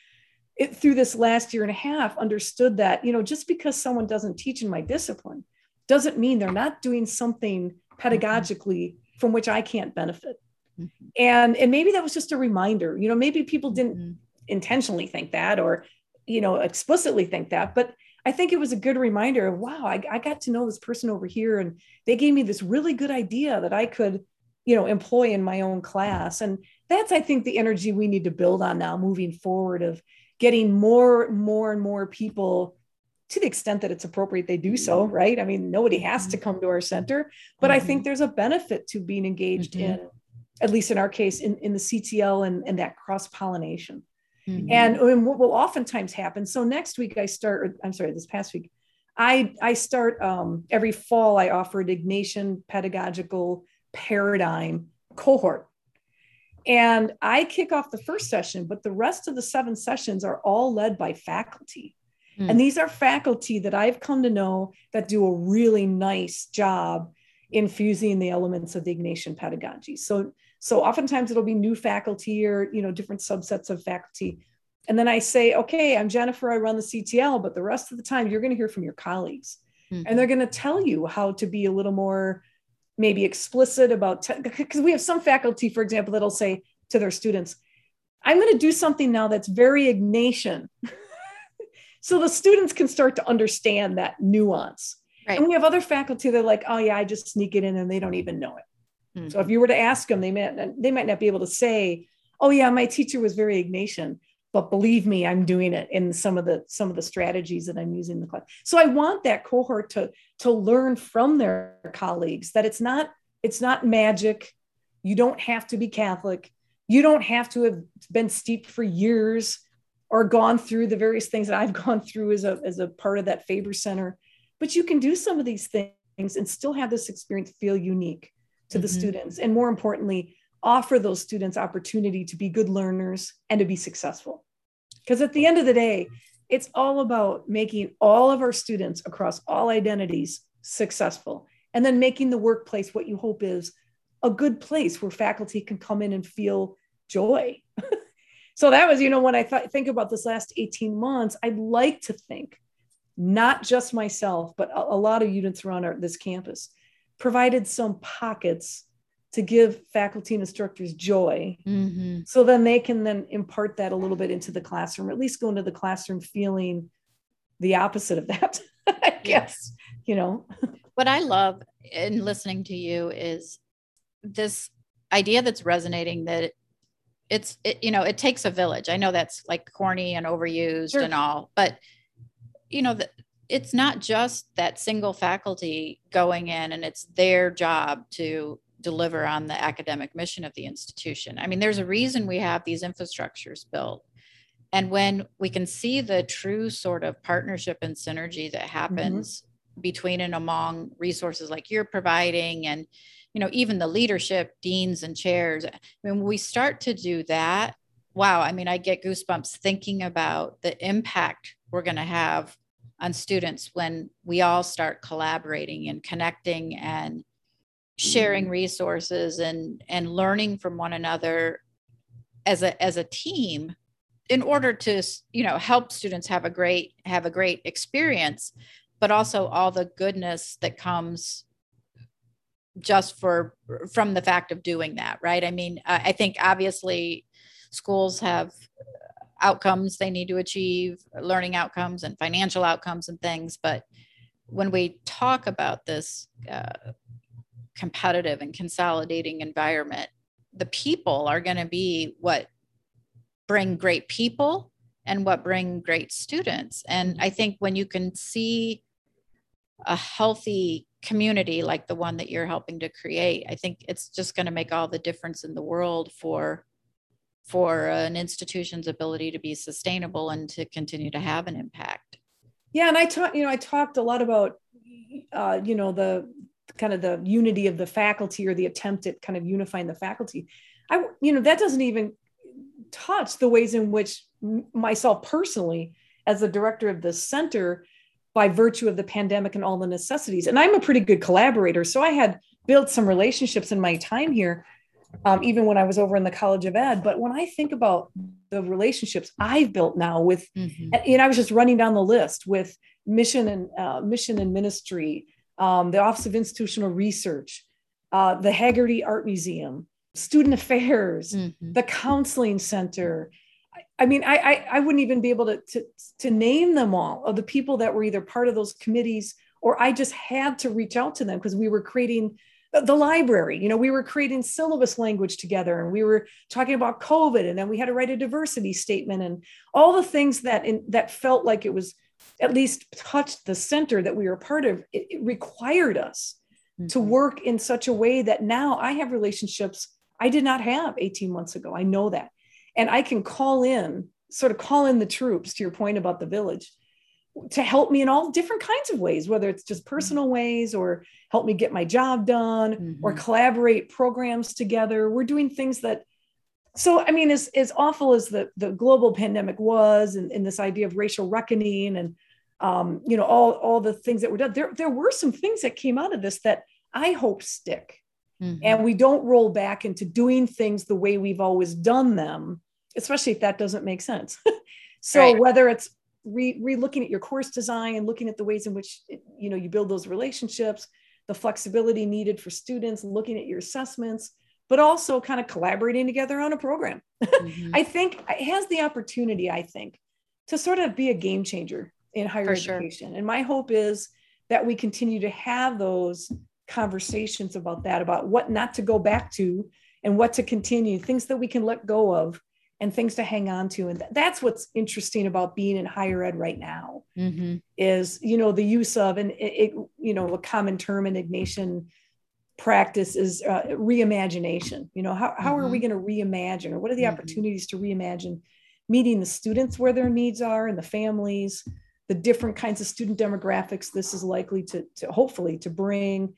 it, through this last year and a half understood that you know just because someone doesn't teach in my discipline doesn't mean they're not doing something pedagogically from which i can't benefit mm-hmm. and and maybe that was just a reminder you know maybe people didn't mm-hmm. intentionally think that or you know explicitly think that but I think it was a good reminder of wow, I, I got to know this person over here, and they gave me this really good idea that I could, you know, employ in my own class. And that's, I think, the energy we need to build on now moving forward of getting more, more and more people to the extent that it's appropriate they do so right i mean nobody has to mm-hmm. come to our center but mm-hmm. i think mm-hmm. there's a benefit to being engaged mm-hmm. in at least in our case in, in the ctl and, and that cross pollination Mm-hmm. And, and, what will oftentimes happen. So next week I start, I'm sorry, this past week, I, I start um, every fall, I offer an Ignatian pedagogical paradigm cohort. And I kick off the first session, but the rest of the seven sessions are all led by faculty. Mm. And these are faculty that I've come to know that do a really nice job infusing the elements of the Ignatian pedagogy. So so oftentimes it'll be new faculty or, you know, different subsets of faculty. And then I say, okay, I'm Jennifer, I run the CTL, but the rest of the time you're going to hear from your colleagues. Mm-hmm. And they're going to tell you how to be a little more maybe explicit about, because te- we have some faculty, for example, that'll say to their students, I'm going to do something now that's very Ignatian. so the students can start to understand that nuance. Right. And we have other faculty that are like, oh yeah, I just sneak it in and they don't even know it. Mm-hmm. So if you were to ask them, they might they might not be able to say, "Oh yeah, my teacher was very Ignatian," but believe me, I'm doing it in some of the some of the strategies that I'm using in the class. So I want that cohort to to learn from their colleagues that it's not it's not magic. You don't have to be Catholic. You don't have to have been steeped for years or gone through the various things that I've gone through as a as a part of that Faber Center. But you can do some of these things and still have this experience feel unique to the mm-hmm. students and more importantly offer those students opportunity to be good learners and to be successful because at the end of the day it's all about making all of our students across all identities successful and then making the workplace what you hope is a good place where faculty can come in and feel joy so that was you know when i th- think about this last 18 months i'd like to think not just myself but a, a lot of units around our, this campus provided some pockets to give faculty and instructors joy. Mm-hmm. So then they can then impart that a little bit into the classroom, or at least go into the classroom feeling the opposite of that. I guess, you know. What I love in listening to you is this idea that's resonating that it's it, you know it takes a village i know that's like corny and overused Sure. and all but you know the, it's not just that single faculty going in and it's their job to deliver on the academic mission of the institution. I mean there's a reason we have these infrastructures built. And when we can see the true sort of partnership and synergy that mm-hmm. happens between and among resources like you're providing and you know even the leadership deans and chairs when we start to do that wow i mean i get goosebumps thinking about the impact we're going to have on students when we all start collaborating and connecting and sharing resources and and learning from one another as a as a team in order to you know help students have a great have a great experience but also all the goodness that comes just for from the fact of doing that right? I mean i think obviously schools have outcomes they need to achieve learning outcomes and financial outcomes and things. But when we talk about this uh, competitive and consolidating environment the people are going to be what bring great people and what bring great students. And i think when you can see a healthy community like the one that you're helping to create i think it's just going to make all the difference in the world for for an institution's ability to be sustainable and to continue to have an impact Yeah, and I talked, you know, I talked a lot about, uh, you know, the kind of the unity of the faculty or the attempt at kind of unifying the faculty. I, you know, that doesn't even touch the ways in which myself personally, as the director of the center, by virtue of the pandemic and all the necessities, and I'm a pretty good collaborator, so I had built some relationships in my time here. Um, even when I was over in the College of Ed. But when I think about the relationships I've built now with Mhm. and, you know, I was just running down the list with mission and uh, mission and ministry, um, the Office of Institutional Research, uh, the Haggerty Art Museum, Student Affairs, Mhm. the Counseling Center. I, I mean, I, I I wouldn't even be able to, to to name them all of the people that were either part of those committees or I just had to reach out to them because we were creating the- library. You know, we were creating syllabus language together, and we were talking about COVID, and then we had to write a diversity statement and all the things that in, that felt like it was at least touched the center that we were part of. It, it required us to Mhm. work in such a way that now I have relationships I did not have 18 months ago. I know that. And I can call in, sort of call in the troops to your point about the village to help me in all different kinds of ways, whether it's just personal ways or help me get my job done or Mhm. collaborate programs together. We're doing things that so I mean, as, as awful as the, the global pandemic was and, and this idea of racial reckoning and um, you know, all, all the things that were done, there, there were some things that came out of this that I hope stick Mhm. and we don't roll back into doing things the way we've always done them, especially if that doesn't make sense. so Right. whether it's re, re-looking at your course design and looking at the ways in which you know you build those relationships, the flexibility needed for students, looking at your assessments, but also kind of collaborating together on a program. Mhm. I think it has the opportunity, I think, to sort of be a game changer in higher For sure. education. And my hope is that we continue to have those conversations about that, about what not to go back to and what to continue, things that we can let go of and things to hang on to. And th- that's what's interesting about being in higher ed right now Mhm. is, you know, the use of, and it, it you know, a common term in Ignatian practice is uh, reimagination. You know, how, how are we going to reimagine or what are the Mhm. opportunities to reimagine meeting the students where their needs are and the families, the different kinds of student demographics this is likely to, to hopefully to bring.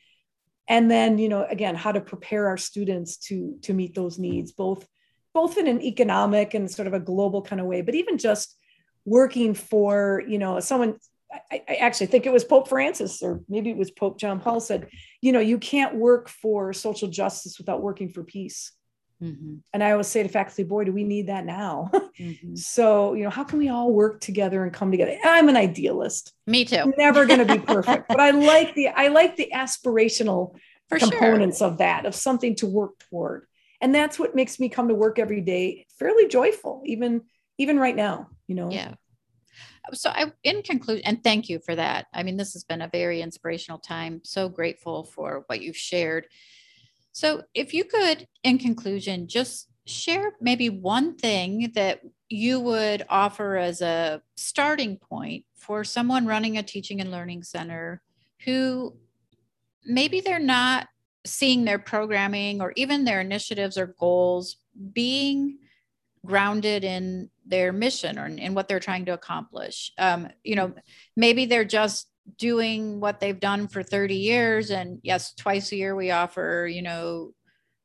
And then, you know, again, how to prepare our students to, to meet those needs, both, both in an economic and sort of a global kind of way, but even just working for, you know, someone, I, I actually think it was Pope Francis, or maybe it was Pope John Paul said, you know, you can't work for social justice without working for peace. Mhm. And I always say to faculty, boy, do we need that now? Mhm. so, you know, how can we all work together and come together? I'm an idealist. me too never going to be perfect, but I like the I like the aspirational For components sure. of that, of something to work toward. And that's what makes me come to work every day fairly joyful, even even right now, you know. Yeah. So I in conclusion, and thank you for that. I mean, this has been a very inspirational time. So grateful for what you've shared. So if you could, in conclusion, just share maybe one thing that you would offer as a starting point for someone running a teaching and learning center who maybe they're not seeing their programming or even their initiatives or goals being grounded in their mission or in what they're trying to accomplish. Um, you know, maybe they're just doing what they've done for 30 years. And yes, twice a year we offer, you know,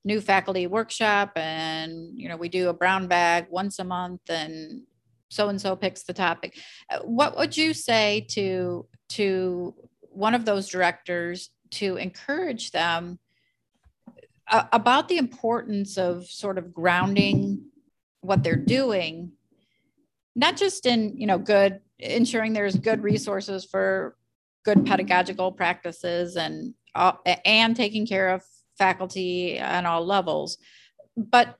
new faculty workshop and, you know, we do a brown bag once a month and so and so picks the topic. Uh, what would you say to to one of those directors to encourage them uh, about the importance of sort of grounding what they're doing not just in you know good ensuring there's good resources for good pedagogical practices and uh, and taking care of faculty on all levels but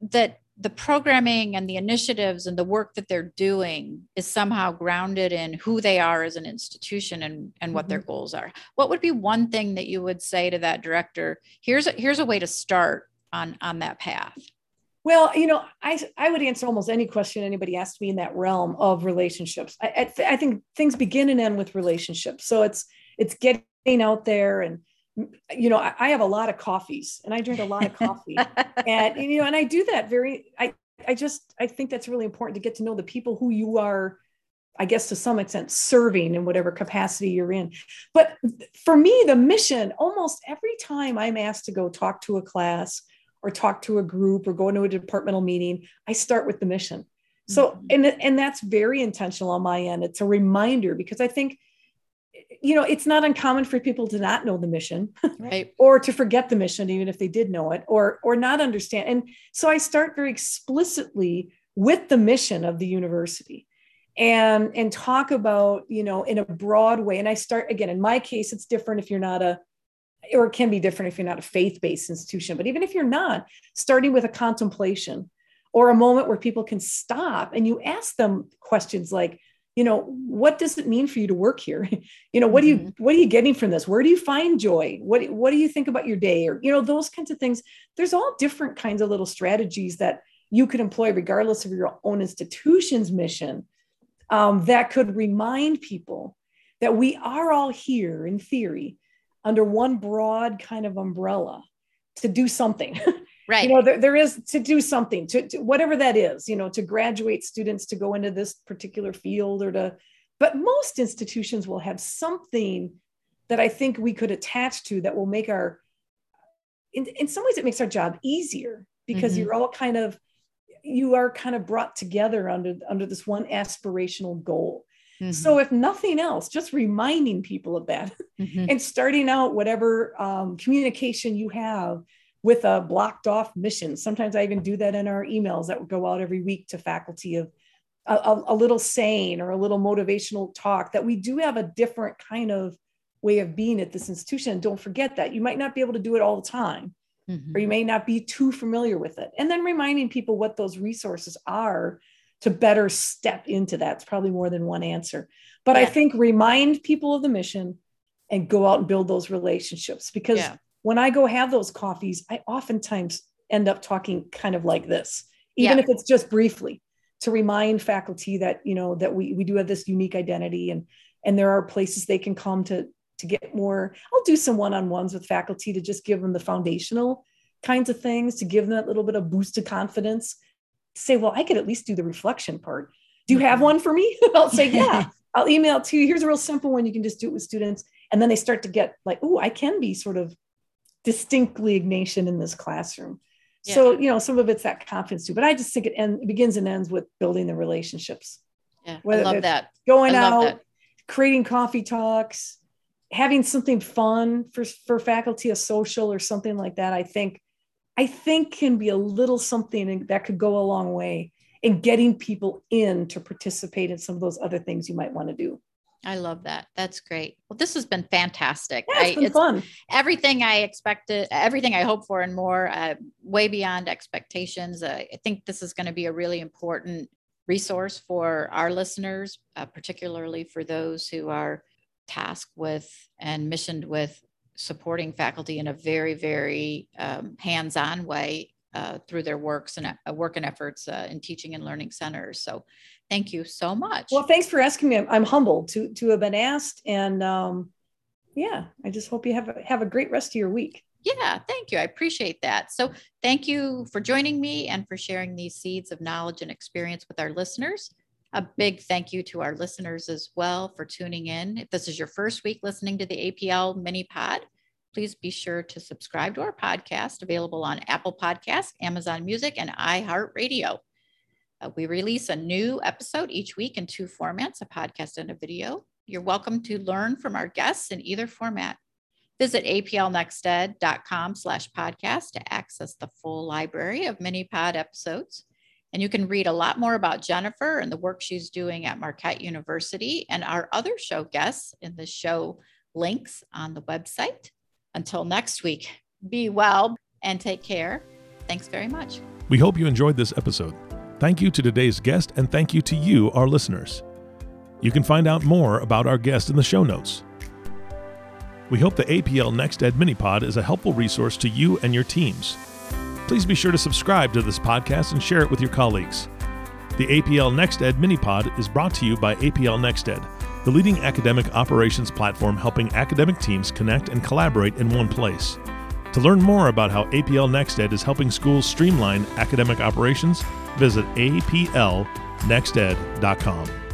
that the programming and the initiatives and the work that they're doing is somehow grounded in who they are as an institution and, and what mm-hmm. their goals are. What would be one thing that you would say to that director? Here's a, here's a way to start on, on that path. Well, you know, I, I would answer almost any question anybody asked me in that realm of relationships. I, I, th- I think things begin and end with relationships. So it's it's getting out there and you know, I, I, have a lot of coffees and I drink a lot of coffee. and you know, and I do that very I I just I think that's really important to get to know the people who you are I guess to some extent serving in whatever capacity you're in. But for me, the mission almost every time I'm asked to go talk to a class or talk to a group or go into a departmental meeting, I start with the mission. So, mm-hmm. and, and that's very intentional on my end. It's a reminder because I think you know it's not uncommon for people to not know the mission right. or to forget the mission even if they did know it or or not understand. And so i start very explicitly with the mission of the university and and talk about you know in a broad way. And i start again in my case it's different if you're not a or it can be different if you're not a faith-based institution but even if you're not starting with a contemplation or a moment where people can stop and you ask them questions like you know what does it mean for you to work here? You know what mm-hmm. do you mm-hmm. what are you getting from this? Where do you find joy? What what do you think about your day? Or you know those kinds of things. There's all different kinds of little strategies that you could employ regardless of your own institution's mission um, that could remind people that we are all here in theory under one broad kind of umbrella to do something right you know there, there is to do something to, to, whatever that is you know to graduate students to go into this particular field or to but most institutions will have something that i think we could attach to that will make our in, in some ways it makes our job easier because mm-hmm. you're all kind of you are kind of brought together under under this one aspirational goal mm-hmm. so if nothing else just reminding people of that mm-hmm. and starting out whatever um, communication you have with a blocked off mission. Sometimes I even do that in our emails that would go out every week to faculty of a, a, a, little saying or a little motivational talk that we do have a different kind of way of being at this institution. And don't forget that you might not be able to do it all the time, mm-hmm. or you may not be too familiar with it. And then reminding people what those resources are to better step into that. It's probably more than one answer. But yeah. I think remind people of the mission and go out and build those relationships because yeah when I go have those coffees, I oftentimes end up talking kind of like this, even yeah. if it's just briefly to remind faculty that, you know, that we, we do have this unique identity and, and there are places they can come to, to get more. I'll do some one-on-ones with faculty to just give them the foundational kinds of things, to give them that little bit of boost of confidence, say, well, I could at least do the reflection part. Do you have mm-hmm. one for me? I'll say, yeah. I'll email it to you. Here's a real simple one. You can just do it with students. And then they start to get like, oh, I can be sort of distinctly Ignatian in this classroom. Yeah. So, you know, some of it's that confidence too, but I just think it, end, it begins and ends with building the relationships. Yeah, Whether I love that. Going out, that. creating coffee talks, having something fun for, for faculty, a social or something like that. I think, I think can be a little something that could go a long way in getting people in to participate in some of those other things you might want to do. I love that. That's great. Well, this has been fantastic. Yeah, it's I, been it's fun. everything I expected, everything I hoped for, and more. Uh, way beyond expectations. Uh, I think this is going to be a really important resource for our listeners, uh, particularly for those who are tasked with and missioned with supporting faculty in a very, very um, hands-on way uh, through their works and uh, work and efforts uh, in teaching and learning centers. So, thank you so much. Well, thanks for asking me. I'm, I'm humbled to to have been asked, and um, yeah, I just hope you have a, have a great rest of your week. Yeah, thank you. I appreciate that. So, thank you for joining me and for sharing these seeds of knowledge and experience with our listeners. A big thank you to our listeners as well for tuning in. If this is your first week listening to the APL mini pod, please be sure to subscribe to our podcast available on Apple Podcasts, Amazon Music, and iHeartRadio. Uh, we release a new episode each week in two formats a podcast and a video. You're welcome to learn from our guests in either format. Visit aplnexted.com slash podcast to access the full library of mini pod episodes. And you can read a lot more about Jennifer and the work she's doing at Marquette University and our other show guests in the show links on the website. Until next week, be well and take care. Thanks very much. We hope you enjoyed this episode. Thank you to today's guest, and thank you to you, our listeners. You can find out more about our guest in the show notes. We hope the APL Next Ed Minipod is a helpful resource to you and your teams. Please be sure to subscribe to this podcast and share it with your colleagues. The APL Next Ed Minipod is brought to you by APL Next Ed, the leading academic operations platform helping academic teams connect and collaborate in one place. To learn more about how APL NextEd is helping schools streamline academic operations, visit aplnexted.com.